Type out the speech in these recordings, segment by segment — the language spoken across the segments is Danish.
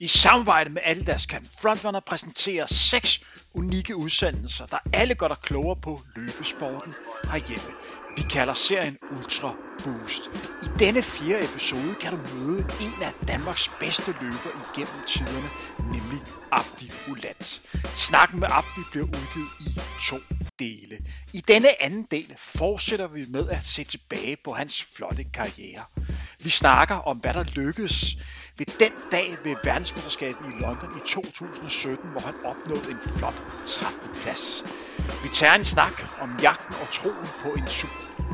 I samarbejde med Adidas kan Frontrunner præsentere seks unikke udsendelser, der alle gør dig klogere på løbesporten herhjemme. Vi kalder serien Ultra Boost. I denne fjerde episode kan du møde en af Danmarks bedste løber igennem tiderne, nemlig Abdi Ulat. Snakken med Abdi bliver udgivet i to dele. I denne anden del fortsætter vi med at se tilbage på hans flotte karriere. Vi snakker om, hvad der lykkedes ved den dag ved verdensmesterskabet i London i 2017, hvor han opnåede en flot 13. plads. Vi tager en snak om jagten og troen på en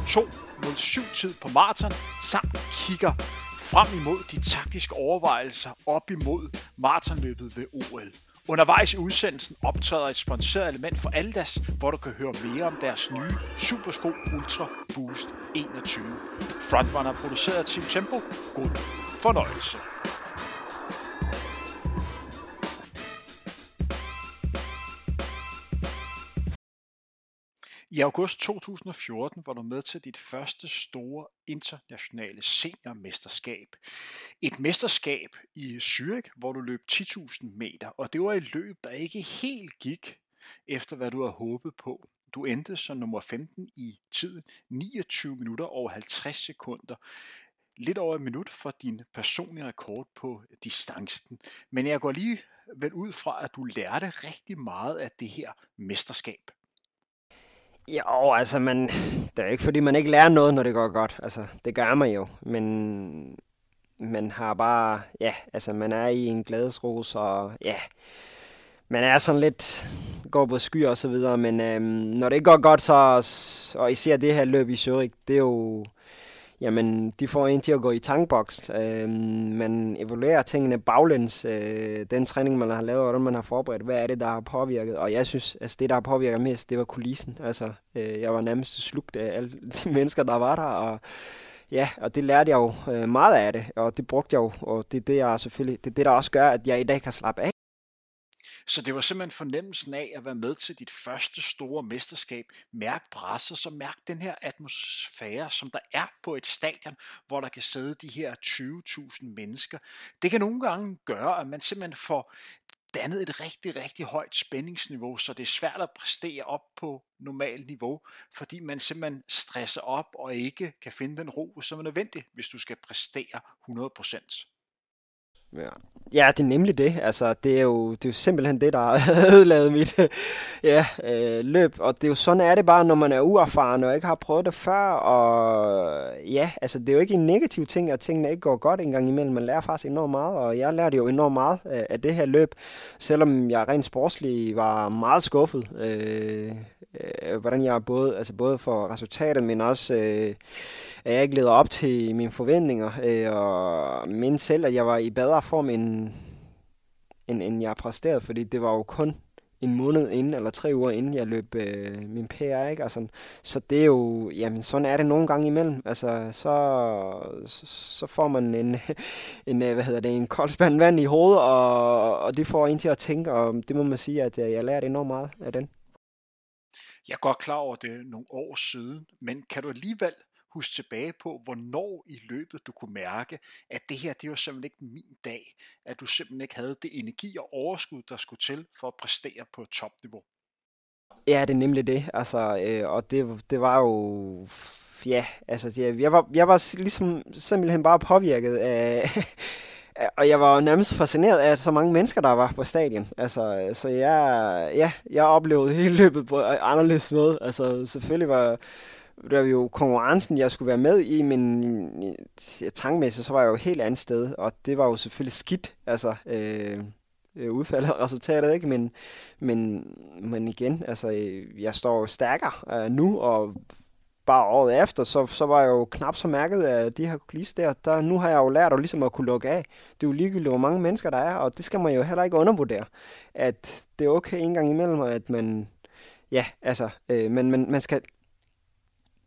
2 mod 7 tid på maraton, samt kigger frem imod de taktiske overvejelser op imod maratonløbet ved OL. Undervejs i udsendelsen optræder et sponsoreret element for Aldas, hvor du kan høre mere om deres nye Supersko Ultra Boost 21. Frontrunner produceret af Team Tempo. God fornøjelse. I august 2014 var du med til dit første store internationale seniormesterskab. Et mesterskab i Zürich, hvor du løb 10.000 meter, og det var et løb, der ikke helt gik efter, hvad du havde håbet på. Du endte som nummer 15 i tiden, 29 minutter og 50 sekunder. Lidt over et minut for din personlige rekord på distancen. Men jeg går lige vel ud fra, at du lærte rigtig meget af det her mesterskab. Jo, altså, man, det er ikke fordi, man ikke lærer noget, når det går godt. Altså, det gør man jo. Men man har bare, ja, altså, man er i en glædesros, og ja, man er sådan lidt, går på sky og så videre, men øhm, når det ikke går godt, så, og især det her løb i Zurich, det er jo, jamen, de får en til at gå i tankboks. Øh, man evaluerer tingene baglæns. Øh, den træning, man har lavet, hvordan man har forberedt, hvad er det, der har påvirket? Og jeg synes, altså det, der har påvirket mest, det var kulissen. Altså, øh, jeg var nærmest slugt af alle de mennesker, der var der, og Ja, og det lærte jeg jo øh, meget af det, og det brugte jeg jo, og det er det, jeg selvfølgelig, det er det, der også gør, at jeg i dag kan slappe af. Så det var simpelthen fornemmelsen af at være med til dit første store mesterskab. Mærk presset, så mærk den her atmosfære, som der er på et stadion, hvor der kan sidde de her 20.000 mennesker. Det kan nogle gange gøre, at man simpelthen får dannet et rigtig, rigtig højt spændingsniveau, så det er svært at præstere op på normalt niveau, fordi man simpelthen stresser op og ikke kan finde den ro, som er nødvendig, hvis du skal præstere 100%. Ja. ja, det er nemlig det. Altså, det er jo, det er jo simpelthen det, der har mit ja, øh, løb. Og det er jo sådan er det bare, når man er uerfaren og ikke har prøvet det før. Og ja, altså, det er jo ikke en negativ ting, at tingene ikke går godt engang imellem. Man lærer faktisk enormt meget, og jeg lærte jo enormt meget af, af det her løb. Selvom jeg rent sportslig var meget skuffet. Øh, øh, hvordan jeg både, altså både for resultatet, men også... Øh, at jeg ikke leder op til mine forventninger, øh, og minde selv, at jeg var i bedre form, end, end, end jeg præsterede, fordi det var jo kun en måned inden, eller tre uger inden jeg løb øh, min PR, ikke? Altså, så det er jo, jamen sådan er det nogle gange imellem. Altså, så, så får man en, en, øh, hvad hedder det, en kold spand vand i hovedet, og, og det får en til at tænke, og det må man sige, at jeg jeg lærte enormt meget af den. Jeg er godt klar over det nogle år siden, men kan du alligevel huske tilbage på, hvornår i løbet du kunne mærke, at det her, det var simpelthen ikke min dag, at du simpelthen ikke havde det energi og overskud, der skulle til for at præstere på topniveau. Ja, det er nemlig det, altså, øh, og det, det var jo, ja, altså, det, jeg, var, jeg var ligesom simpelthen bare påvirket af, og jeg var nærmest fascineret af så mange mennesker, der var på stadion. Altså, så jeg, ja, jeg oplevede hele løbet på anderledes måde. Altså, selvfølgelig var, det var jo konkurrencen, jeg skulle være med i, men tankmæssigt, så var jeg jo et helt andet sted, og det var jo selvfølgelig skidt, altså øh, øh udfaldet og resultatet, ikke? Men, men, men igen, altså, øh, jeg står jo stærkere øh, nu, og bare året efter, så, så var jeg jo knap så mærket af de her kulisser der. der. Nu har jeg jo lært at, ligesom at kunne lukke af. Det er jo ligegyldigt, hvor mange mennesker der er, og det skal man jo heller ikke undervurdere. At det er okay en gang imellem, at man, ja, altså, øh, men, men man skal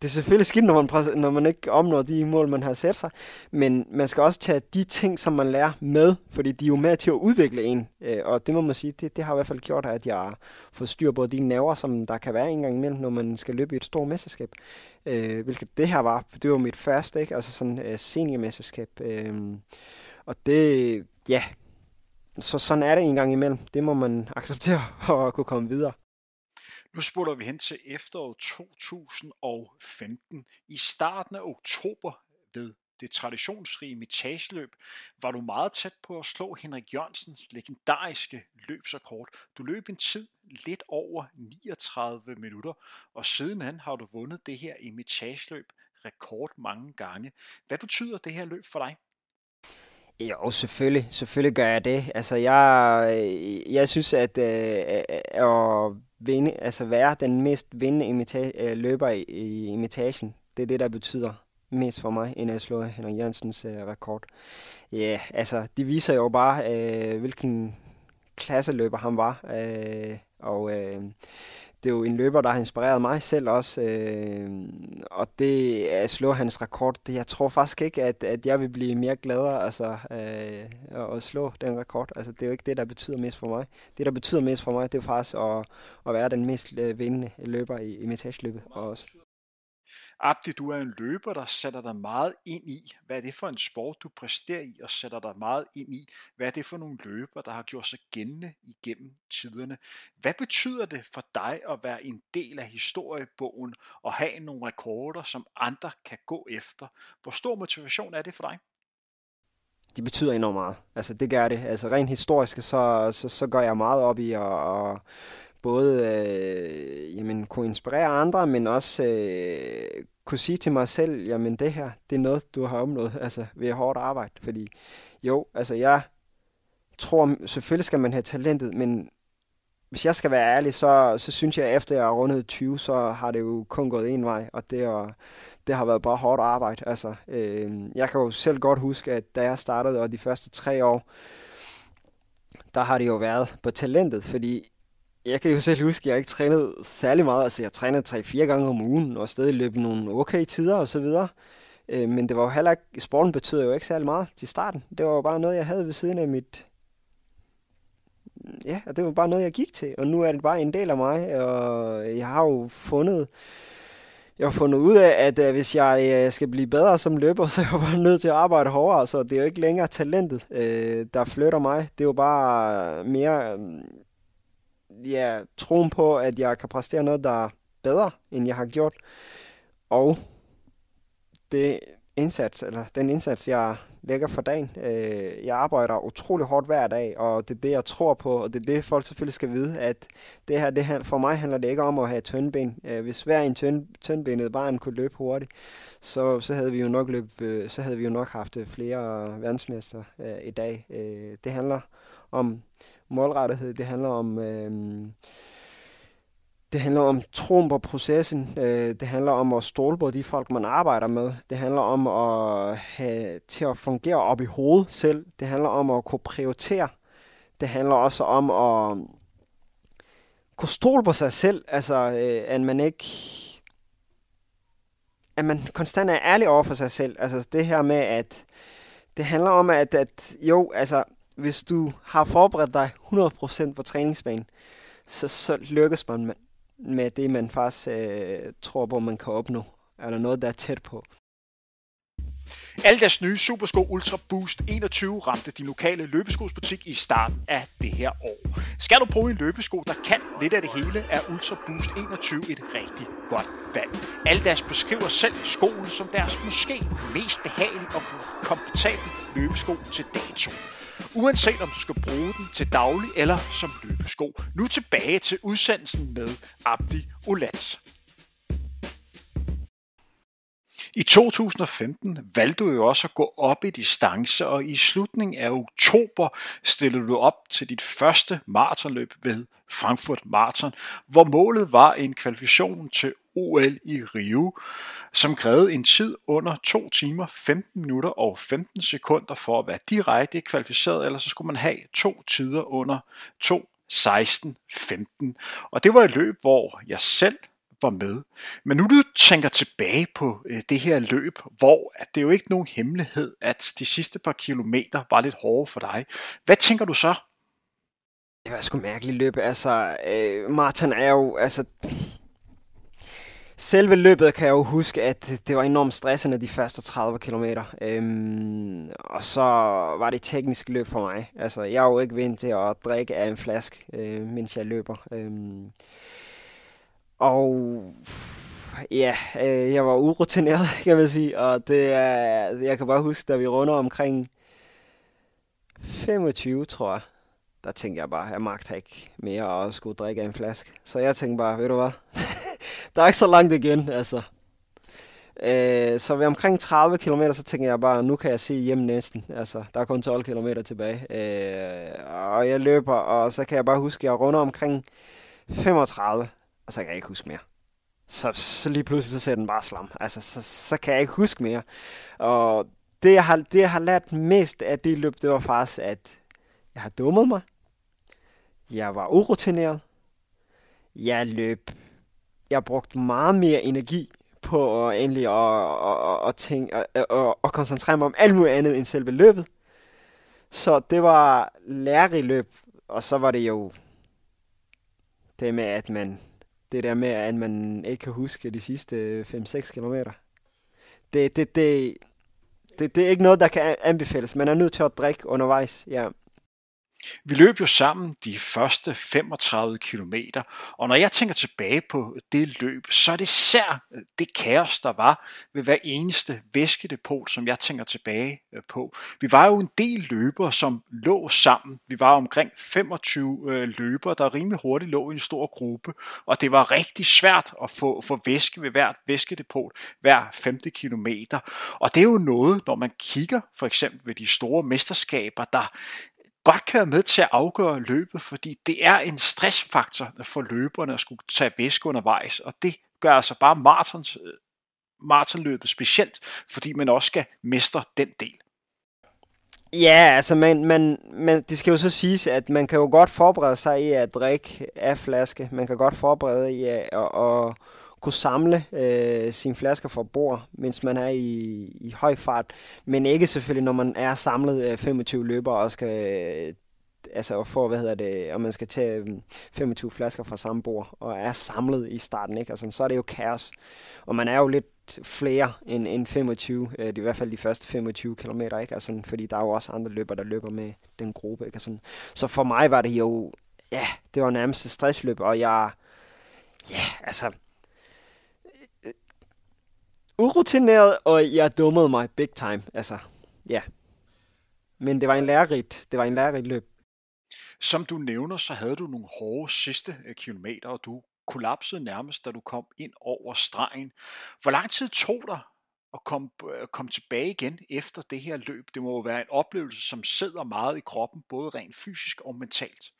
det er selvfølgelig skidt, når man, når man ikke opnår de mål, man har sat sig, men man skal også tage de ting, som man lærer med, fordi de er jo med til at udvikle en, øh, og det må man sige, det, det har i hvert fald gjort, at jeg har fået styr på de nerver, som der kan være en gang imellem, når man skal løbe i et stort mesterskab, øh, hvilket det her var, det var mit første, ikke? altså sådan øh, seniormesterskab, øh, og det, ja, så sådan er det en gang imellem. Det må man acceptere og kunne komme videre. Nu spoler vi hen til efteråret 2015. I starten af oktober ved det traditionsrige mitageløb, var du meget tæt på at slå Henrik Jørgensens legendariske løbsrekord. Du løb en tid lidt over 39 minutter, og sidenhen har du vundet det her imitageløb rekord mange gange. Hvad betyder det her løb for dig? Jo, selvfølgelig. Selvfølgelig gør jeg det. Altså, jeg, jeg synes, at øh, at vinde, altså være den mest vindende imita- øh, løber i, i imitagen, det er det, der betyder mest for mig, end at slå Henrik Jørgensens øh, rekord. Ja, yeah, altså, de viser jo bare, øh, hvilken klasseløber han var. Øh, og øh, det er jo en løber, der har inspireret mig selv også. Øh, og det at slå hans rekord, det, jeg tror faktisk ikke, at, at jeg vil blive mere gladere altså, øh, at slå den rekord. Altså, det er jo ikke det, der betyder mest for mig. Det, der betyder mest for mig, det er faktisk at, at være den mest øh, vindende løber i, i metageløbet. Også. Abdi, du er en løber, der sætter dig meget ind i, hvad er det for en sport, du præsterer i, og sætter dig meget ind i, hvad er det for nogle løber, der har gjort sig gældende igennem tiderne. Hvad betyder det for dig at være en del af historiebogen og have nogle rekorder, som andre kan gå efter? Hvor stor motivation er det for dig? Det betyder enormt meget. Altså, det gør det. Altså, rent historisk, så, så, så går jeg meget op i at, at både øh, jamen, kunne inspirere andre, men også øh, kunne sige til mig selv, jamen det her, det er noget, du har opnået altså, ved hårdt arbejde. Fordi jo, altså jeg tror, selvfølgelig skal man have talentet, men hvis jeg skal være ærlig, så, så synes jeg, at efter jeg har rundet 20, så har det jo kun gået en vej, og det, er, det har været bare hårdt arbejde. Altså, øh, jeg kan jo selv godt huske, at da jeg startede, og de første tre år, der har det jo været på talentet, fordi jeg kan jo selv huske, at jeg ikke trænede særlig meget. Altså, jeg trænede 3-4 gange om ugen, og stadig løb nogle okay tider og så videre. Øh, men det var jo heller ikke, sporten betød jo ikke særlig meget til starten. Det var jo bare noget, jeg havde ved siden af mit... Ja, det var bare noget, jeg gik til. Og nu er det bare en del af mig, og jeg har jo fundet... Jeg har fundet ud af, at øh, hvis jeg øh, skal blive bedre som løber, så er jeg bare nødt til at arbejde hårdere. Så det er jo ikke længere talentet, øh, der flytter mig. Det er jo bare mere ja, troen på, at jeg kan præstere noget, der er bedre, end jeg har gjort. Og det indsats, eller den indsats, jeg lægger for dagen. Øh, jeg arbejder utrolig hårdt hver dag, og det er det, jeg tror på, og det er det, folk selvfølgelig skal vide, at det her, det her for mig handler det ikke om at have tyndben. Øh, hvis hver en tynd, tyndbenet barn kunne løbe hurtigt, så, så, havde vi jo nok løb, øh, så havde vi jo nok haft flere verdensmester øh, i dag. Øh, det handler om målrettighed, det handler om... Øh, det handler om troen på processen. Øh, det handler om at stole på de folk, man arbejder med. Det handler om at have til at fungere op i hovedet selv. Det handler om at kunne prioritere. Det handler også om at kunne stole på sig selv. Altså, øh, at man ikke at man konstant er ærlig over for sig selv. Altså det her med, at det handler om, at, at jo, altså hvis du har forberedt dig 100% på træningsbanen, så, så lykkes man med, med det, man faktisk øh, tror på, man kan opnå. Eller noget, der er tæt på. Aldas nye Supersko Ultra Boost 21 ramte din lokale løbeskosbutik i starten af det her år. Skal du bruge en løbesko, der kan lidt af det hele, er Ultra Boost 21 et rigtig godt valg. Aldas beskriver selv skoen som deres måske mest behagelige og komfortable løbesko til dato uanset om du skal bruge den til daglig eller som løbesko. Nu tilbage til udsendelsen med Abdi Ulats. I 2015 valgte du jo også at gå op i distance, og i slutningen af oktober stillede du op til dit første maratonløb ved Frankfurt Marathon, hvor målet var en kvalifikation til OL i Rio, som krævede en tid under 2 timer, 15 minutter og 15 sekunder for at være direkte kvalificeret, eller så skulle man have to tider under 2 16, 15. Og det var et løb, hvor jeg selv var med. Men nu du tænker tilbage på øh, det her løb, hvor at det er jo ikke nogen hemmelighed, at de sidste par kilometer var lidt hårde for dig. Hvad tænker du så? Det var sgu mærkeligt løb. Altså, øh, Martin er jo, altså, selve løbet kan jeg jo huske, at det var enormt stressende de første 30 km. Øhm, og så var det teknisk løb for mig. Altså, jeg er jo ikke vant til at drikke af en flaske, øh, mens jeg løber. Øhm, og ja, øh, jeg var urutineret, kan man sige. Og det er, jeg kan bare huske, da vi runder omkring 25, tror jeg, der tænkte jeg bare, jeg magter ikke mere at skulle drikke af en flaske. Så jeg tænkte bare, ved du hvad, der er ikke så langt igen, altså. Øh, så ved omkring 30 km, så tænker jeg bare, nu kan jeg se hjem næsten. Altså, der er kun 12 km tilbage. Øh, og jeg løber, og så kan jeg bare huske, at jeg runder omkring 35, og så kan jeg ikke huske mere. Så, så lige pludselig så ser den bare slam. Altså, så, så kan jeg ikke huske mere. Og det jeg, har, det, jeg har lært mest af det løb, det var faktisk, at jeg har dummet mig. Jeg var urutineret. Jeg løb. Jeg brugte meget mere energi på at endelig at, at, at, tænke, at, at, og koncentrere mig om alt muligt andet end selve løbet. Så det var lærerigt løb, og så var det jo det med, at man, det der med, at man ikke kan huske de sidste 5-6 kilometer. Det, det, det, det, det er ikke noget, der kan anbefales. Man er nødt til at drikke undervejs, ja. Vi løb jo sammen de første 35 kilometer, og når jeg tænker tilbage på det løb, så er det især øh, det kaos, der var ved hver eneste væskedepot, som jeg tænker tilbage øh, på. Vi var jo en del løbere, som lå sammen. Vi var omkring 25 øh, løbere, der rimelig hurtigt lå i en stor gruppe, og det var rigtig svært at få, få væske ved hvert væskedepot hver 50 kilometer. Og det er jo noget, når man kigger for eksempel ved de store mesterskaber, der godt kan være med til at afgøre løbet, fordi det er en stressfaktor for løberne at skulle tage væske undervejs, og det gør altså bare marathons, øh, maratonløbet specielt, fordi man også skal mestre den del. Ja, altså man, man, man, det skal jo så siges, at man kan jo godt forberede sig i at drikke af flaske. Man kan godt forberede i at, at, at kunne samle øh, sine flasker fra bord, mens man er i, i høj fart. Men ikke selvfølgelig, når man er samlet øh, 25 løbere og skal øh, altså for, hvad hedder det, og man skal tage øh, 25 flasker fra samme bord, og er samlet i starten, ikke? Altså, så er det jo kaos. Og man er jo lidt flere end, end 25, øh, det er i hvert fald de første 25 km, ikke? Altså, fordi der er jo også andre løber, der løber med den gruppe, ikke? Altså, så for mig var det jo, ja, det var nærmest et stressløb, og jeg, ja, altså, urutineret, og jeg dummede mig big time. Altså, ja. Men det var en lærerigt, det var en lærerigt løb. Som du nævner, så havde du nogle hårde sidste øh, kilometer, og du kollapsede nærmest, da du kom ind over stregen. Hvor lang tid tog dig at komme, øh, komme tilbage igen efter det her løb? Det må jo være en oplevelse, som sidder meget i kroppen, både rent fysisk og mentalt.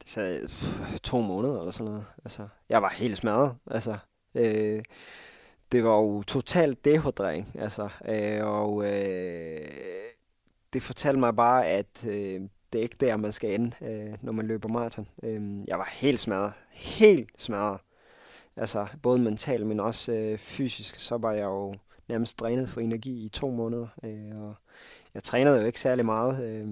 Det sagde to måneder eller sådan noget. Altså, jeg var helt smadret. Altså, øh, det var jo totalt dehydrering, altså, øh, og øh, det fortalte mig bare, at øh, det er ikke der, man skal ende, øh, når man løber maraton. Øh, jeg var helt smadret, helt smadret. Altså, både mentalt, men også øh, fysisk, så var jeg jo nærmest drænet for energi i to måneder, øh, og jeg trænede jo ikke særlig meget. Øh,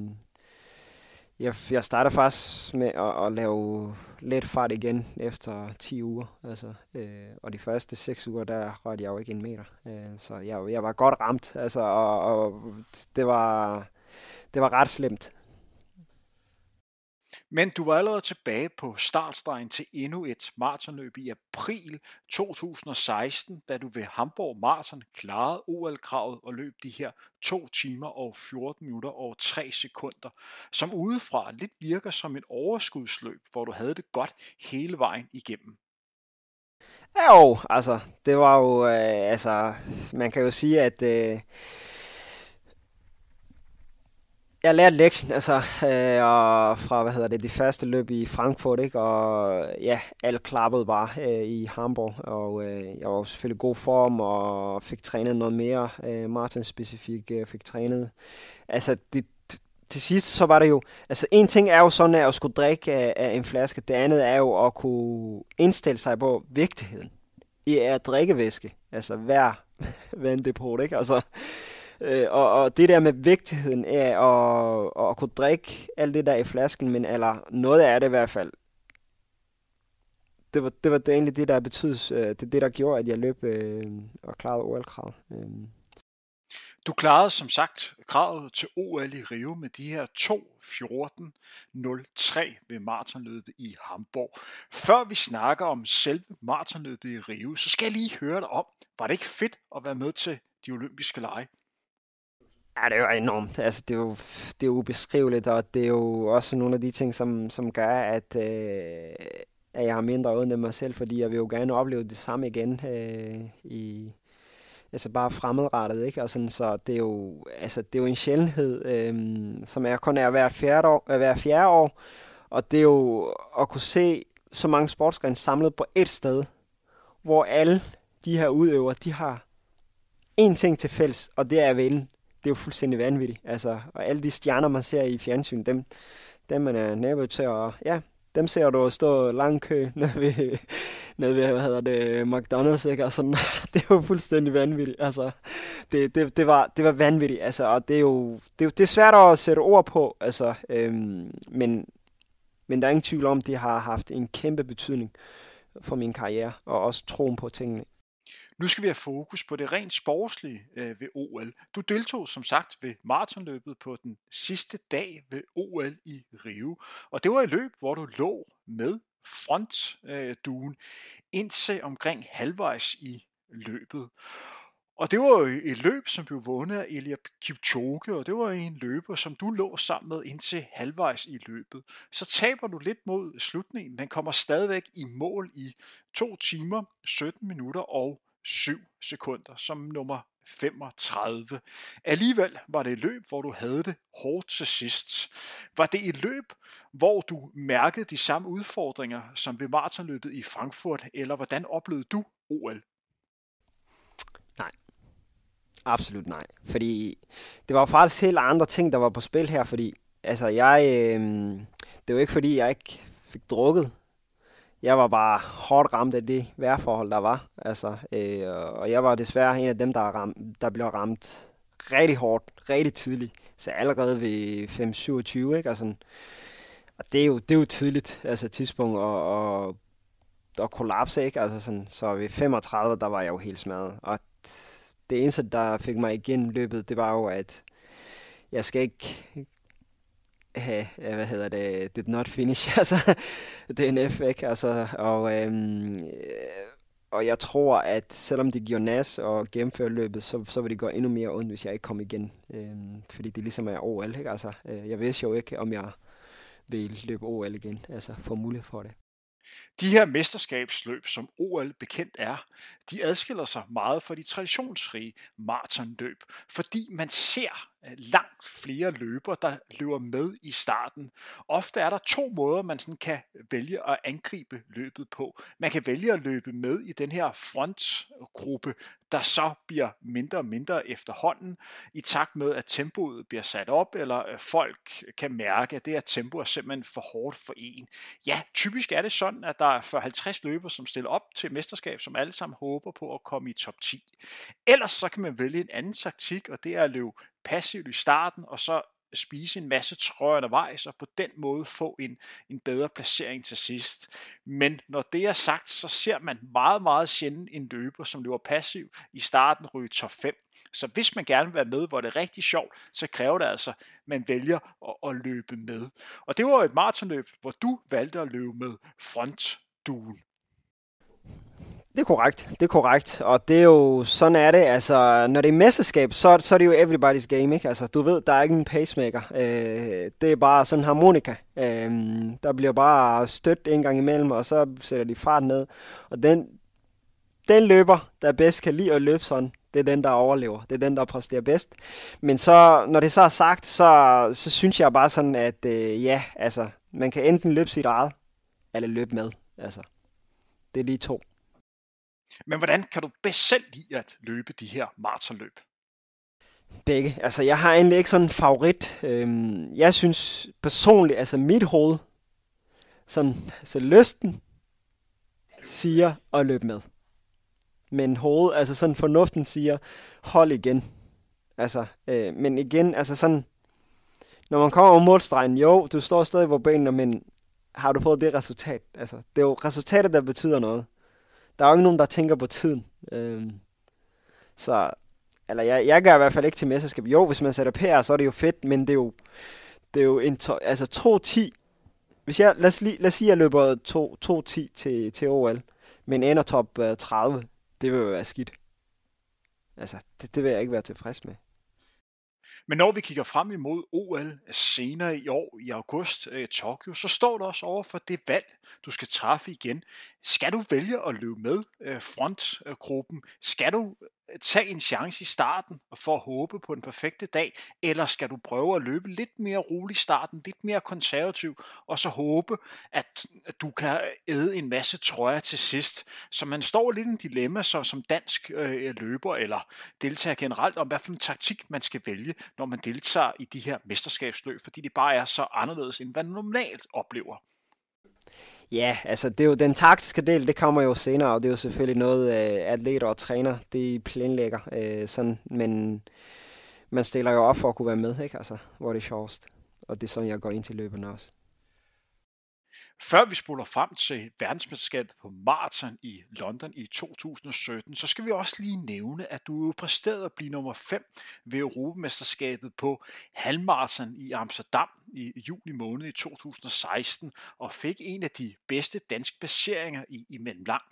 jeg, jeg starter faktisk med at, at lave let fart igen efter 10 uger. Altså, øh, og de første 6 uger, der rørte jeg jo ikke en meter. Øh, så jeg, jeg var godt ramt, altså, og, og det, var, det var ret slemt. Men du var allerede tilbage på startstregen til endnu et maratonløb i april 2016, da du ved Hamburg Marathon klarede OL-kravet og løb de her 2 timer og 14 minutter og 3 sekunder, som udefra lidt virker som et overskudsløb, hvor du havde det godt hele vejen igennem. Jo, altså, det var jo, øh, altså, man kan jo sige, at øh, jeg lærte lektien, altså, øh, og fra, hvad hedder det, de første løb i Frankfurt, ikke, og ja, alt klappede bare øh, i Hamburg, og øh, jeg var selvfølgelig i god form, og fik trænet noget mere, øh, Martin specifikt øh, fik trænet. Altså, det, til sidst så var det jo, altså en ting er jo sådan at skulle drikke af, af en flaske, det andet er jo at kunne indstille sig på vigtigheden i at drikke væske, altså hver vanddepot, ikke? Altså, Øh, og, og det der med vigtigheden af at, at kunne drikke alt det der i flasken, men eller noget af det i hvert fald, det, var, det var det egentlig det, der betydes, øh, det, det, der gjorde, at jeg løb øh, og klarede OL-krav. Øh. Du klarede som sagt kravet til OL i Rio med de her 2.14.03 ved maratonløbet i Hamburg. Før vi snakker om selve maratonløbet i Rio, så skal jeg lige høre dig om, var det ikke fedt at være med til de olympiske lege? Ja, det er jo enormt. Altså, det er jo, det er jo ubeskriveligt, og det er jo også nogle af de ting, som, som gør, at, øh, at jeg har mindre ondt end mig selv, fordi jeg vil jo gerne opleve det samme igen øh, i, altså bare fremadrettet, ikke? Og sådan, så det er jo, altså, det er jo en sjældenhed, øh, som jeg kun er hver fjerde år, øh, hver fjerde år, og det er jo at kunne se så mange sportsgrene samlet på et sted, hvor alle de her udøvere, de har én ting til fælles, og det er at vinde. Det er jo fuldstændig vanvittigt. Altså, og alle de stjerner, man ser i fjernsyn, dem, dem man er nabo til, og ja, dem ser du stå lang kø nede ved, nede ved hvad hedder det, McDonald's, ikke? Og sådan, det var fuldstændig vanvittigt. Altså, det, det, det, var, det var vanvittigt, altså, og det er jo det, er, det er svært at sætte ord på, altså, øhm, men, men der er ingen tvivl om, det har haft en kæmpe betydning for min karriere, og også troen på tingene. Nu skal vi have fokus på det rent sportslige øh, ved OL. Du deltog som sagt ved maratonløbet på den sidste dag ved OL i Rio. Og det var et løb, hvor du lå med frontduen øh, indtil omkring halvvejs i løbet. Og det var jo et løb, som blev vundet af Elia Kipchoge, og det var en løber, som du lå sammen med indtil halvvejs i løbet. Så taber du lidt mod slutningen, men kommer stadigvæk i mål i 2 timer, 17 minutter og 7 sekunder som nummer 35. Alligevel var det et løb, hvor du havde det hårdt til sidst. Var det et løb, hvor du mærkede de samme udfordringer som ved maratonløbet i Frankfurt, eller hvordan oplevede du OL? Nej. Absolut nej. Fordi det var faktisk helt andre ting, der var på spil her, fordi altså jeg, øh, det var ikke fordi, jeg ikke fik drukket jeg var bare hårdt ramt af det vejrforhold, der var. Altså, øh, og jeg var desværre en af dem, der, ramt, der blev ramt rigtig hårdt, rigtig tidligt. Så allerede ved 5-27, ikke? Altså, og det er jo, det er jo tidligt, altså tidspunkt og, og, og kollapse, ikke? Altså sådan, så ved 35, der var jeg jo helt smadret. Og det eneste, der fik mig igen løbet, det var jo, at jeg skal ikke have, hvad hedder det, did not finish, altså DNF, ikke? Altså, og, øhm, øh, og jeg tror, at selvom det giver nas og gennemføre løbet, så, så vil det gå endnu mere ondt, hvis jeg ikke kommer igen. Øhm, fordi det ligesom er OL, ikke? Altså, øh, jeg ved jo ikke, om jeg vil løbe OL igen, altså få mulighed for det. De her mesterskabsløb, som OL bekendt er, de adskiller sig meget fra de traditionsrige maratonløb, fordi man ser langt flere løber, der løber med i starten. Ofte er der to måder, man sådan kan vælge at angribe løbet på. Man kan vælge at løbe med i den her frontgruppe, der så bliver mindre og mindre efterhånden, i takt med, at tempoet bliver sat op, eller folk kan mærke, at det her tempo er simpelthen for hårdt for en. Ja, typisk er det sådan, at der er 40-50 løber, som stiller op til mesterskab, som alle sammen håber på at komme i top 10. Ellers så kan man vælge en anden taktik, og det er at løbe passivt i starten, og så spise en masse trøjer undervejs, og på den måde få en, en bedre placering til sidst. Men når det er sagt, så ser man meget, meget sjældent en løber, som løber passiv i starten ryge top 5. Så hvis man gerne vil være med, hvor det er rigtig sjovt, så kræver det altså, at man vælger at, at løbe med. Og det var et maratonløb, hvor du valgte at løbe med frontduen. Det er korrekt, det er korrekt, og det er jo, sådan er det, altså, når det er mesterskab, så, så er det jo everybody's game, ikke? Altså, du ved, der er ikke en pacemaker, øh, det er bare sådan en harmonika, øh, der bliver bare stødt en gang imellem, og så sætter de fart ned, og den, den løber, der bedst kan lide at løbe sådan, det er den, der overlever, det er den, der præsterer bedst, men så, når det så er sagt, så, så synes jeg bare sådan, at øh, ja, altså, man kan enten løbe sit eget, eller løbe med, altså, det er de to. Men hvordan kan du bedst selv lide at løbe de her maratonløb? Begge. Altså, jeg har egentlig ikke sådan en favorit. Øhm, jeg synes personligt, altså mit hoved, sådan, altså lysten, siger at løbe med. Men hovedet, altså sådan fornuften siger, hold igen. Altså, øh, men igen, altså sådan, når man kommer over målstregen, jo, du står stadig på benene, men har du fået det resultat. Altså, det er jo resultatet, der betyder noget. Der er jo ikke nogen, der tænker på tiden. Øhm, så, eller jeg, jeg gør i hvert fald ikke til mesterskab. Jo, hvis man sætter PR, så er det jo fedt, men det er jo, det er jo en to, altså 2-10. Hvis jeg, lad os, lige, lad os sige, at jeg løber 2-10 til, til OL, men ender top øh, 30, det vil jo være skidt. Altså, det, det vil jeg ikke være tilfreds med. Men når vi kigger frem imod OL senere i år i august i Tokyo, så står du også over for det valg, du skal træffe igen. Skal du vælge at løbe med øh, frontgruppen? Skal du tage en chance i starten for at håbe på en perfekte dag, eller skal du prøve at løbe lidt mere roligt i starten, lidt mere konservativ, og så håbe, at du kan æde en masse trøjer til sidst. Så man står lidt i en dilemma så, som dansk øh, løber eller deltager generelt om, hvad for en taktik man skal vælge, når man deltager i de her mesterskabsløb, fordi det bare er så anderledes, end hvad man normalt oplever. Ja, altså det er jo den taktiske del, det kommer jo senere, og det er jo selvfølgelig noget, øh, atleter og træner, det planlægger. Øh, sådan, men man stiller jo op for at kunne være med, ikke? Altså, hvor det er sjovest. Og det er sådan, jeg går ind til løberne også. Før vi spoler frem til verdensmesterskabet på maraton i London i 2017, så skal vi også lige nævne, at du præsterede at blive nummer 5 ved Europamesterskabet på halvmaraton i Amsterdam i juli måned i 2016, og fik en af de bedste danske placeringer i, i mellemlang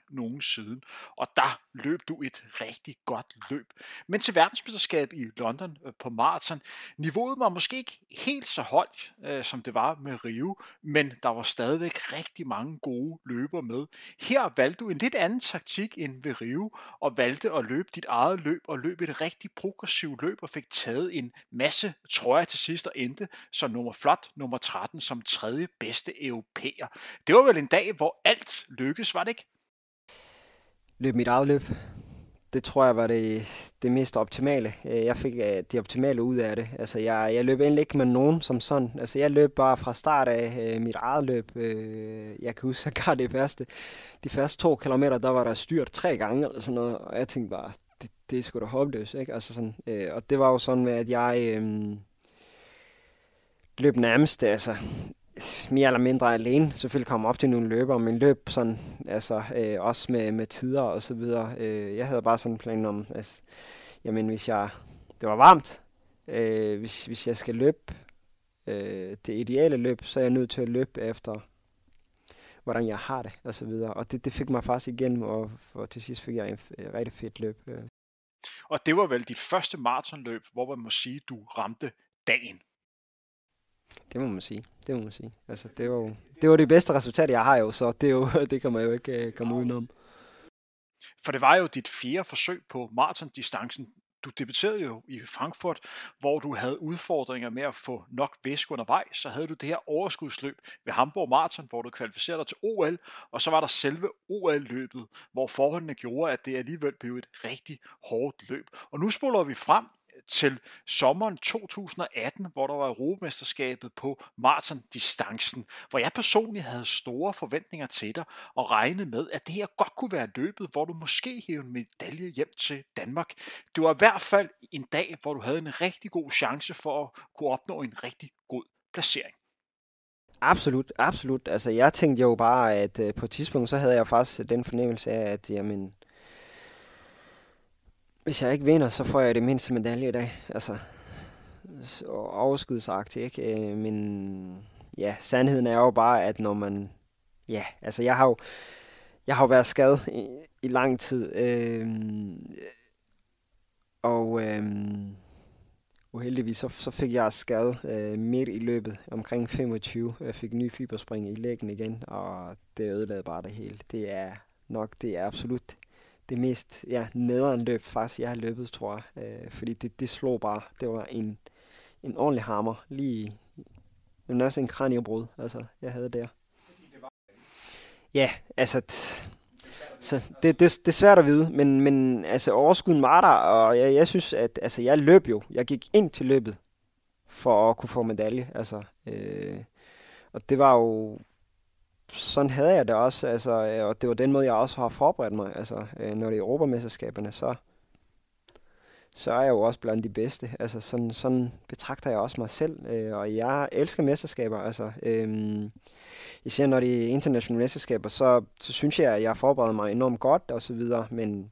siden. Og der løb du et rigtig godt løb. Men til verdensmesterskabet i London øh, på maraton, niveauet var måske ikke helt så højt, øh, som det var med Rio, men der var stadigvæk rigtig mange gode løber med. Her valgte du en lidt anden taktik end ved Rio, og valgte at løbe dit eget løb, og løb et rigtig progressivt løb, og fik taget en masse trøjer til sidst, og endte som nummer flot, nummer 13, som tredje bedste europæer. Det var vel en dag, hvor alt lykkedes, var det ikke? Løb mit eget løb det tror jeg var det, det mest optimale. Øh, jeg fik øh, det optimale ud af det. Altså, jeg, jeg løb egentlig ikke med nogen som sådan. Altså, jeg løb bare fra start af øh, mit eget løb. Øh, jeg kan huske, at det første, de første to kilometer, der var der styrt tre gange eller sådan noget. Og jeg tænkte bare, det, det er sgu da håbløst, ikke? Altså sådan, og det var jo sådan med, at jeg øh, løb nærmest, altså, mere eller mindre alene. Selvfølgelig komme op til nogle løber, men løb sådan, altså øh, også med, med tider og så videre. Øh, jeg havde bare sådan en plan om, altså, jamen hvis jeg, det var varmt, øh, hvis, hvis jeg skal løbe øh, det ideale løb, så er jeg nødt til at løbe efter, hvordan jeg har det og så videre. Og det, det fik mig faktisk igen, og, og til sidst fik jeg en, en rigtig fedt løb. Øh. Og det var vel dit første maratonløb, hvor man må sige, du ramte dagen. Det må man sige. Det må man sige. Altså, det var jo det, var det bedste resultat, jeg har jo, så det, er jo, det kan man jo ikke uh, komme udenom. For det var jo dit fjerde forsøg på maratondistancen. Du debuterede jo i Frankfurt, hvor du havde udfordringer med at få nok væske undervejs. Så havde du det her overskudsløb ved Hamburg Marathon, hvor du kvalificerede dig til OL, og så var der selve OL-løbet, hvor forholdene gjorde, at det alligevel blev et rigtig hårdt løb. Og nu spoler vi frem til sommeren 2018, hvor der var Europamesterskabet på maratondistancen, hvor jeg personligt havde store forventninger til dig og regnede med, at det her godt kunne være løbet, hvor du måske hævde en medalje hjem til Danmark. Det var i hvert fald en dag, hvor du havde en rigtig god chance for at kunne opnå en rigtig god placering. Absolut, absolut. Altså jeg tænkte jo bare, at øh, på et tidspunkt, så havde jeg faktisk den fornemmelse af, at jamen, hvis jeg ikke vinder, så får jeg det mindste medalje i dag. Altså, overskudsagtigt, ikke? Øh, men ja, sandheden er jo bare, at når man... Ja, altså jeg har jo, jeg har jo været skadet i, i lang tid. Øh, og øh, uheldigvis så, så fik jeg skade øh, midt i løbet, omkring 25. Jeg fik ny fiberspring i lægen igen, og det ødelagde bare det hele. Det er nok, det er absolut det mest ja, nederen løb, faktisk, jeg har løbet, tror jeg. Øh, fordi det, det slog bare. Det var en, en ordentlig hammer. Lige det var en kraniebrud, altså, jeg havde der. Ja, altså, t- så det, det, det er svært at vide, men, men altså, overskuden var der, og jeg, jeg synes, at altså, jeg løb jo. Jeg gik ind til løbet for at kunne få medalje, altså. Øh, og det var jo sådan havde jeg det også, altså, øh, og det var den måde, jeg også har forberedt mig. Altså, øh, når det er Europamesterskaberne, så, så er jeg jo også blandt de bedste. Altså sådan, sådan betragter jeg også mig selv, øh, og jeg elsker mesterskaber. Altså, øh, især når det er internationale mesterskaber, så, så synes jeg, at jeg forbereder mig enormt godt og så videre, men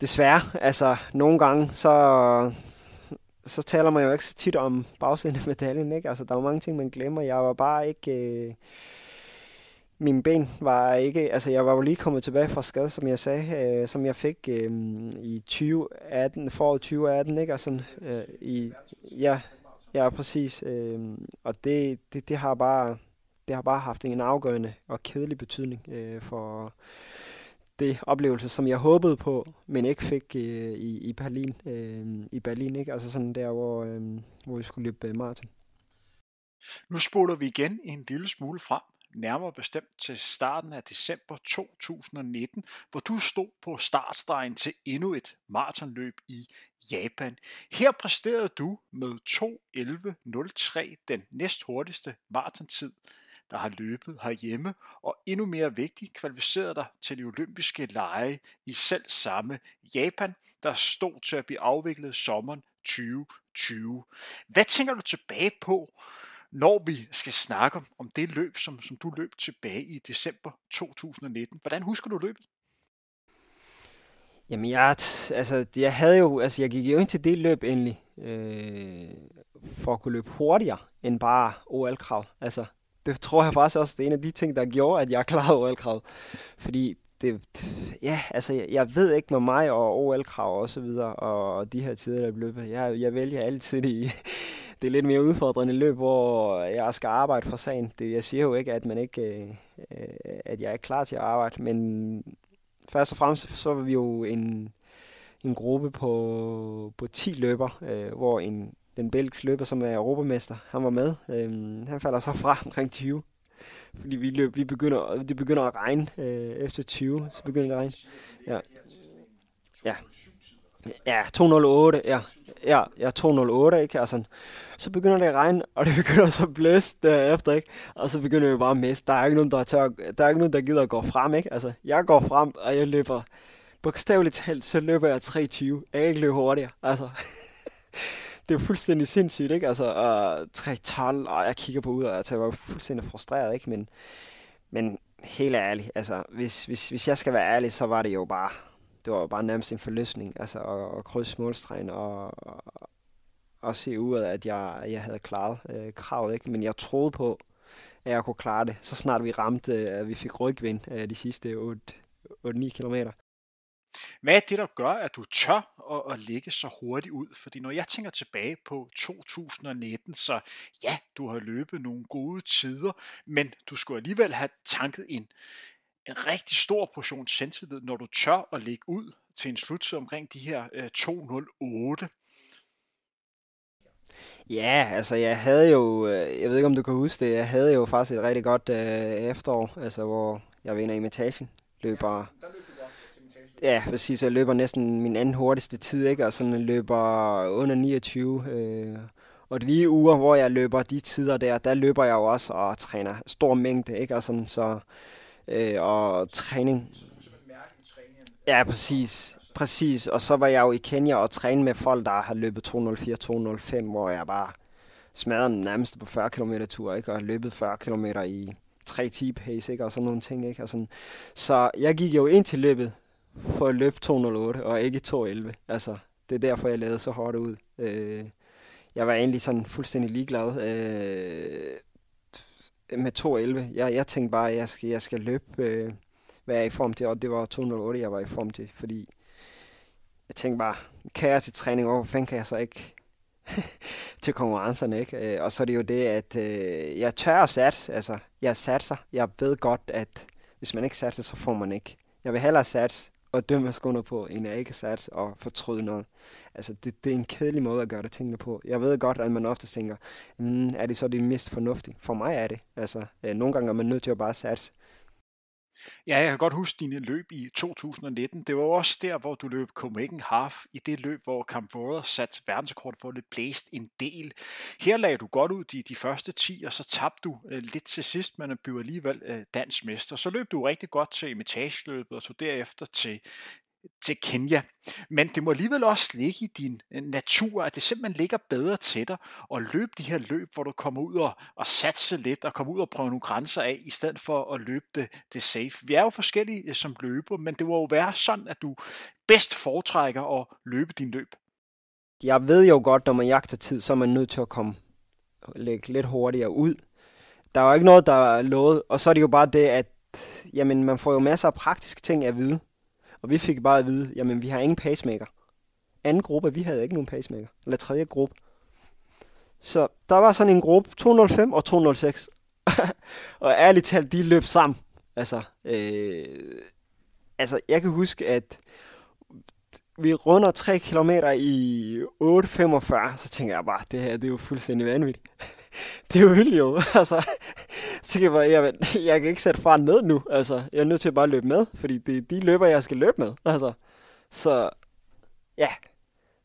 desværre, altså nogle gange, så, så taler man jo ikke så tit om bagsiden af medaljen, ikke? Altså, der er mange ting, man glemmer. Jeg var bare ikke... Øh, mine ben var ikke, altså jeg var jo lige kommet tilbage fra skade, som jeg sagde, øh, som jeg fik øh, i 2018, foråret 2018, ikke? Altså, øh, i, ja, ja, præcis. Øh, og det, det, det, har bare, det har bare haft en afgørende og kedelig betydning øh, for det oplevelse, som jeg håbede på, men ikke fik øh, i, i Berlin. Øh, I Berlin, ikke? Altså sådan der, hvor, øh, hvor vi skulle løbe øh, maraton. Nu spoler vi igen en lille smule frem nærmere bestemt til starten af december 2019, hvor du stod på startstregen til endnu et maratonløb i Japan. Her præsterede du med 2.11.03, den næst hurtigste maratontid, der har løbet herhjemme, og endnu mere vigtigt kvalificerede dig til de olympiske lege i selv samme Japan, der stod til at blive afviklet sommeren 2020. Hvad tænker du tilbage på, når vi skal snakke om, om det løb, som, som du løb tilbage i december 2019. Hvordan husker du løbet? Jamen, jeg, altså, jeg havde jo, altså, jeg gik jo ind til det løb endelig, øh, for at kunne løbe hurtigere end bare OL-krav. Altså, det tror jeg faktisk også, det er en af de ting, der gjorde, at jeg klarede OL-krav. Fordi det, ja, altså, jeg, jeg ved ikke med mig og OL-krav og så videre, og de her tider, der løbet. Jeg, jeg vælger altid de, det er lidt mere udfordrende løb, hvor jeg skal arbejde for sagen. Det, jeg siger jo ikke, at man ikke, øh, at jeg er klar til at arbejde, men først og fremmest så var vi jo en, en gruppe på, på 10 løber, øh, hvor en, den belgiske løber, som er europamester, han var med. Øh, han falder så fra omkring 20 fordi vi, løb, vi begynder, det begynder at regne øh, efter 20, så begynder det at regne. Ja. Ja. Ja, 208, ja. Ja, ja 208, ikke? Altså, så begynder det at regne, og det begynder så at blæse derefter, ikke? Og så begynder vi bare at miste. Der er ikke nogen, der, tør, der er ikke nogen, der gider at gå frem, ikke? Altså, jeg går frem, og jeg løber, bogstaveligt talt, så løber jeg 3.20. Jeg kan ikke løbe hurtigere, altså. det er fuldstændig sindssygt, ikke? Altså, øh, uh, 3.12, og jeg kigger på ud, og jeg var fuldstændig frustreret, ikke? Men, men helt ærligt, altså, hvis, hvis, hvis jeg skal være ærlig, så var det jo bare, det var bare nærmest en forløsning, altså at, at krydse målstregen og, og, at se ud af, at jeg, jeg havde klaret øh, kravet, ikke? Men jeg troede på, at jeg kunne klare det, så snart vi ramte, at vi fik rygvind øh, de sidste 8-9 kilometer. Hvad er det, der gør, at du tør at, at ligge så hurtigt ud? Fordi når jeg tænker tilbage på 2019, så ja, du har løbet nogle gode tider, men du skulle alligevel have tanket en, en rigtig stor portion selvtillid, når du tør at ligge ud til en sluttid omkring de her øh, 208. Ja, altså jeg havde jo, øh, jeg ved ikke om du kan huske det, jeg havde jo faktisk et rigtig godt øh, efterår, altså hvor jeg vinder imitationen, løber... Ja, præcis, jeg løber næsten min anden hurtigste tid, ikke? og sådan løber under 29. Øh, og de uger, hvor jeg løber de tider der, der løber jeg jo også og træner stor mængde, ikke? Og sådan, så, øh, og træning. Ja, præcis. Præcis, og så var jeg jo i Kenya og træne med folk, der har løbet 204-205, hvor jeg bare smadrede den nærmest på 40 km tur, ikke? og løbet 40 km i 3 10 pace, ikke? og sådan nogle ting. Ikke? Og sådan. Så jeg gik jo ind til løbet for at løbe 208 og ikke 211. Altså, det er derfor, jeg lavede så hårdt ud. Øh, jeg var egentlig sådan fuldstændig ligeglad øh, med 211. Jeg, jeg tænkte bare, at jeg skal, jeg skal løbe, øh, hvad jeg er i form til, og det var 208, jeg var i form til, fordi jeg tænkte bare, kan jeg til træning, hvorfor fanden kan jeg så ikke til konkurrencerne, ikke? Øh, og så er det jo det, at øh, jeg tør at satse, altså, jeg satser, jeg ved godt, at hvis man ikke satser, så får man ikke. Jeg vil hellere satse og dømme skoene på, end jeg ikke satse og fortryde noget. Altså, det, det er en kedelig måde at gøre det tingene på. Jeg ved godt, at man ofte tænker, mm, er det så det mest fornuftige? For mig er det. Altså, øh, nogle gange er man nødt til at bare satse. Ja, jeg kan godt huske dine løb i 2019. Det var også der, hvor du løb Copenhagen Half i det løb, hvor Camp satte verdensrekord for det blæst en del. Her lagde du godt ud de, de første 10, og så tabte du øh, lidt til sidst, men blev alligevel øh, dansk mester. Så løb du rigtig godt til imitageløbet, og tog derefter til til Kenya. Men det må alligevel også ligge i din øh, natur, at det simpelthen ligger bedre til dig at løbe de her løb, hvor du kommer ud og, og satse lidt og kommer ud og prøve nogle grænser af, i stedet for at løbe det, det safe. Vi er jo forskellige øh, som løber, men det må jo være sådan, at du bedst foretrækker at løbe din løb. Jeg ved jo godt, når man jagter tid, så er man nødt til at komme lægge lidt hurtigere ud. Der er jo ikke noget, der er lovet, og så er det jo bare det, at jamen, man får jo masser af praktiske ting at vide. Og vi fik bare at vide, jamen vi har ingen pacemaker. Anden gruppe, vi havde ikke nogen pacemaker. Eller tredje gruppe. Så der var sådan en gruppe, 205 og 206. og ærligt talt, de løb sammen. Altså, øh, altså, jeg kan huske, at vi runder 3 km i 8.45, så tænker jeg bare, det her det er jo fuldstændig vanvittigt. det er jo vildt jo. Altså, så kan jeg, bare, jeg, jeg kan ikke sætte faren ned nu. Altså, jeg er nødt til at bare løbe med, fordi det er de løber, jeg skal løbe med. Altså, så ja,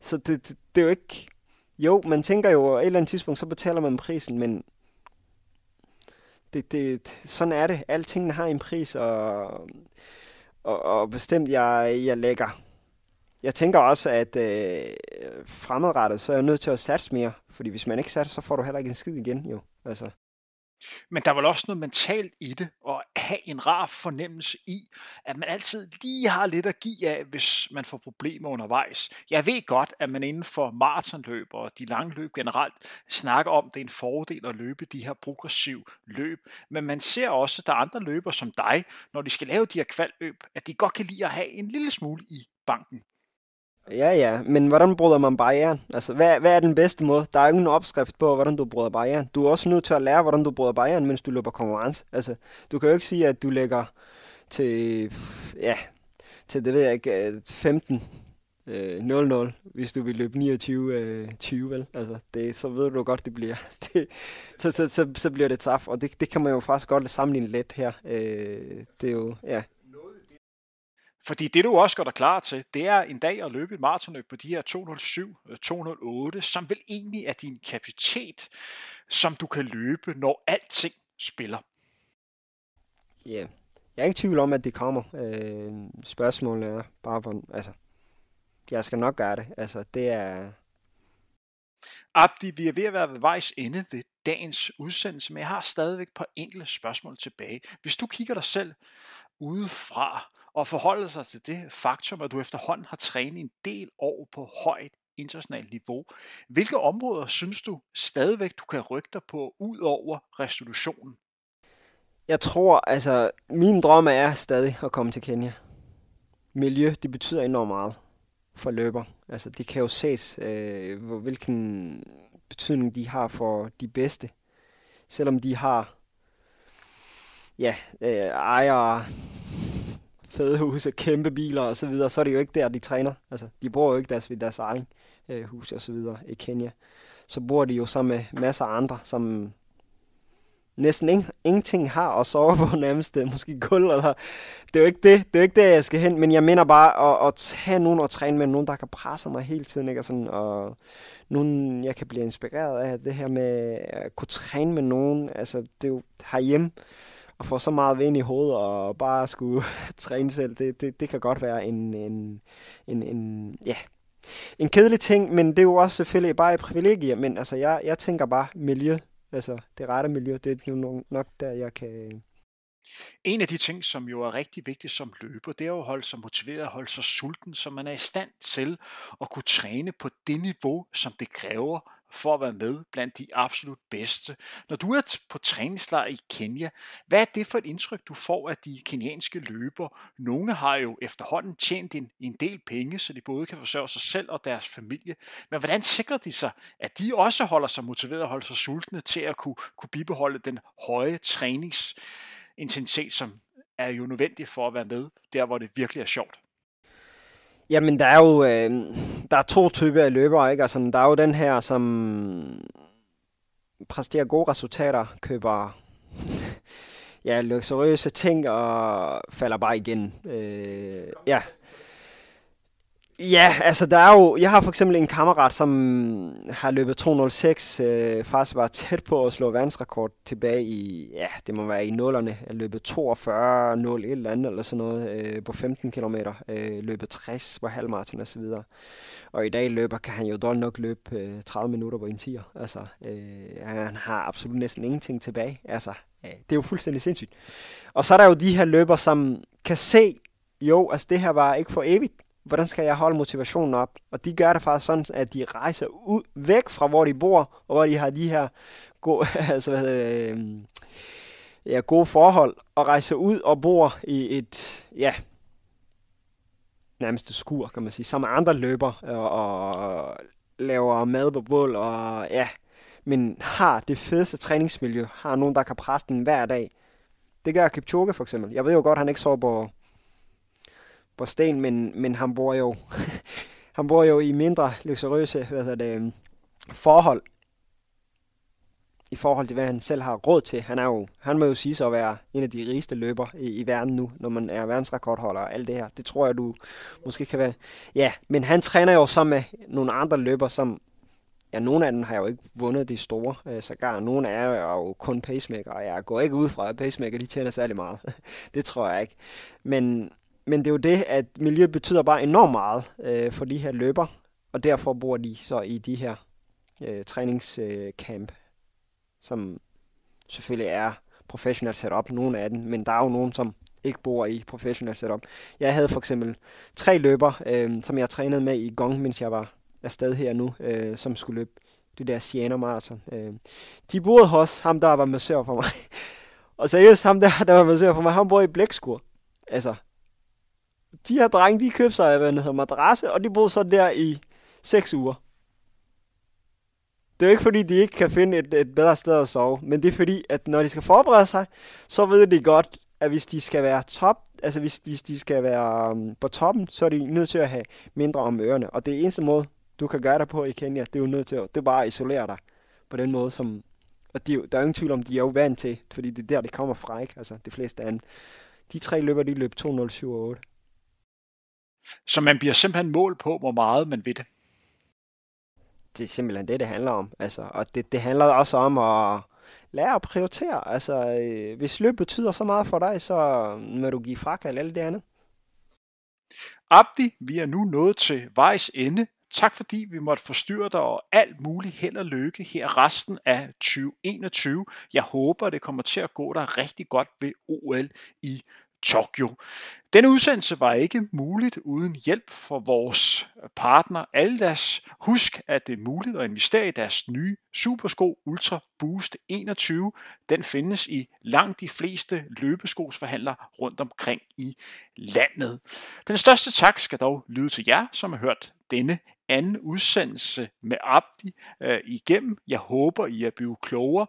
så det, det, det er jo ikke... Jo, man tænker jo, at et eller andet tidspunkt, så betaler man prisen, men det, det, sådan er det. Alting har en pris, og, og, og bestemt, jeg, jeg lægger jeg tænker også, at øh, fremadrettet, så er jeg nødt til at satse mere. Fordi hvis man ikke satte, så får du heller ikke en skid igen, jo. Altså. Men der er vel også noget mentalt i det, og have en rar fornemmelse i, at man altid lige har lidt at give af, hvis man får problemer undervejs. Jeg ved godt, at man inden for maratonløb og de lange løb generelt snakker om, at det er en fordel at løbe de her progressive løb. Men man ser også, at der er andre løber som dig, når de skal lave de her kvaløb, at de godt kan lide at have en lille smule i banken. Ja, ja, men hvordan bryder man barrieren? Altså, hvad, hvad er den bedste måde? Der er ingen opskrift på, hvordan du bryder barrieren. Du er også nødt til at lære, hvordan du bryder barrieren, mens du løber konkurrence. Altså, du kan jo ikke sige, at du lægger til, ja, til det ved jeg ikke, 15 øh, 0-0, øh, hvis du vil løbe 29 øh, 20, vel? Altså, det, så ved du godt, det bliver, det, så, så, så, så bliver det taf, og det, det kan man jo faktisk godt sammenligne lidt her. Øh, det er jo, ja, fordi det du også gør dig klar til, det er en dag at løbe et maratonløb på de her 207, 208, øh, som vel egentlig er din kapacitet, som du kan løbe, når alting spiller. Ja, yeah. jeg er ikke i tvivl om, at det kommer. Øh, spørgsmålet er bare, hvor, altså, jeg skal nok gøre det. Altså, det er... Abdi, vi er ved at være ved vejs ende ved dagens udsendelse, men jeg har stadigvæk et par enkelte spørgsmål tilbage. Hvis du kigger dig selv udefra, og forholde sig til det faktum, at du efterhånden har trænet en del år på højt internationalt niveau. Hvilke områder synes du stadigvæk, du kan rykke dig på, ud over restitutionen? Jeg tror, altså, min drøm er stadig at komme til Kenya. Miljø, det betyder enormt meget for løber. Altså, det kan jo ses, øh, hvilken betydning de har for de bedste. Selvom de har ja, øh, ejere, fede huse, kæmpe biler og så videre, så er det jo ikke der, de træner. Altså, de bor jo ikke deres, deres egen øh, hus og så videre i Kenya. Så bor de jo sammen med masser af andre, som næsten ing, ingenting har at sove på nærmest, det er måske gulv, eller det er jo ikke det, det er jo ikke det, jeg skal hen, men jeg mener bare at, at tage nogen og træne med nogen, der kan presse mig hele tiden, ikke? Og, sådan, og nogen, jeg kan blive inspireret af det her med at kunne træne med nogen, altså det er jo herhjemme, at få så meget vind i hovedet og bare skulle træne selv, det, det, det kan godt være en, en, en, en, ja, en kedelig ting, men det er jo også selvfølgelig bare et privilegie, men altså jeg, jeg tænker bare miljø, altså det rette miljø, det er jo nok der, jeg kan... En af de ting, som jo er rigtig vigtigt som løber, det er at holde sig motiveret, holde sig sulten, så man er i stand til at kunne træne på det niveau, som det kræver for at være med blandt de absolut bedste. Når du er på træningslejr i Kenya, hvad er det for et indtryk, du får af de kenianske løber? Nogle har jo efterhånden tjent en, en del penge, så de både kan forsørge sig selv og deres familie. Men hvordan sikrer de sig, at de også holder sig motiveret og holder sig sultne til at kunne, kunne bibeholde den høje træningsintensitet, som er jo nødvendig for at være med der, hvor det virkelig er sjovt? Jamen, der er jo øh, der er to typer af løbere, ikke? Altså, der er jo den her, som præsterer gode resultater, køber ja, luksuriøse ting og falder bare igen. Øh, ja. Ja, altså der er jo, jeg har for eksempel en kammerat, som har løbet 206, øh, faktisk var tæt på at slå verdensrekord tilbage i, ja, det må være i nullerne, at løbe 42, 0 et eller andet, eller sådan noget, øh, på 15 km, øh, løbet 60 på halvmarathon og så videre. Og i dag løber, kan han jo dog nok løbe øh, 30 minutter på en tiger. Altså, øh, han har absolut næsten ingenting tilbage. Altså, øh, det er jo fuldstændig sindssygt. Og så er der jo de her løber, som kan se, jo, altså det her var ikke for evigt hvordan skal jeg holde motivationen op? Og de gør det faktisk sådan, at de rejser ud, væk fra, hvor de bor, og hvor de har de her gode, altså, hvad hedder det, øhm, ja, gode forhold, og rejser ud og bor i et, ja, nærmest et skur, kan man sige, sammen med andre løber, og, øh, og laver mad på bål, og ja, men har det fedeste træningsmiljø, har nogen, der kan presse den hver dag. Det gør Kipchoge for eksempel. Jeg ved jo godt, at han ikke så på sten, men, men han bor jo han bor jo i mindre luksuriøse hvad hedder det, øhm, forhold i forhold til, hvad han selv har råd til. Han, er jo, han må jo sige sig at være en af de rigeste løber i, i verden nu, når man er verdensrekordholder og alt det her. Det tror jeg, du måske kan være. Ja, men han træner jo sammen med nogle andre løber, som ja, nogle af dem har jo ikke vundet de store, øh, sågar nogle er jo kun pacemaker, og jeg går ikke ud fra, at pacemaker de tjener særlig meget. det tror jeg ikke. Men men det er jo det, at miljø betyder bare enormt meget øh, for de her løber, og derfor bor de så i de her øh, træningscamp, øh, som selvfølgelig er professionelt sat op, nogle af dem, men der er jo nogen, som ikke bor i professionelt setup. Jeg havde for eksempel tre løber, øh, som jeg trænede med i Gong, mens jeg var afsted her nu, øh, som skulle løbe det der Siena Marathon. Øh, de boede hos ham, der var massør for mig. og seriøst, ham der, der var massør for mig, han bor i Blækskur. Altså, de her drenge, de købte sig hvad hedder, madrasse, og de boede så der i 6 uger. Det er jo ikke fordi, de ikke kan finde et, et bedre sted at sove, men det er fordi, at når de skal forberede sig, så ved de godt, at hvis de skal være top, altså hvis, hvis de skal være um, på toppen, så er de nødt til at have mindre om ørerne. Og det eneste måde, du kan gøre det på i Kenya, det er jo nødt til at, det er bare at isolere dig på den måde, som, og de, der er jo ingen tvivl om, de er jo vant til, fordi det er der, det kommer fra, ikke? Altså, de fleste andre. De tre løber, de løb 2.07.8. Så man bliver simpelthen mål på, hvor meget man ved det. Det er simpelthen det, det handler om. Altså, og det, det handler også om at lære at prioritere. Altså, øh, hvis løb betyder så meget for dig, så må du give frakald alt det andet. Abdi, vi er nu nået til vejs ende. Tak fordi vi måtte forstyrre dig og alt muligt held og lykke her resten af 2021. Jeg håber, det kommer til at gå dig rigtig godt ved OL i Tokyo. Denne udsendelse var ikke muligt uden hjælp fra vores partner Aldas. Husk, at det er muligt at investere i deres nye supersko Ultra Boost 21. Den findes i langt de fleste løbeskosforhandlere rundt omkring i landet. Den største tak skal dog lyde til jer, som har hørt denne anden udsendelse med Abdi øh, igennem. Jeg håber, I er blevet klogere.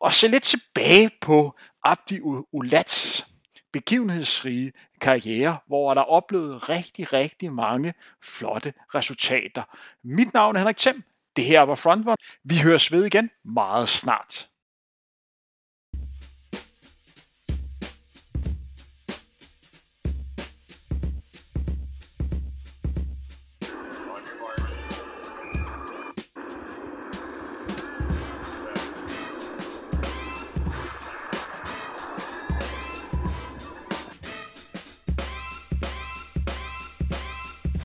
Og se lidt tilbage på Abdi Ulats begivenhedsrige karriere, hvor der er oplevet rigtig, rigtig mange flotte resultater. Mit navn er Henrik Thiem. Det her var Frontrun. Vi høres ved igen meget snart.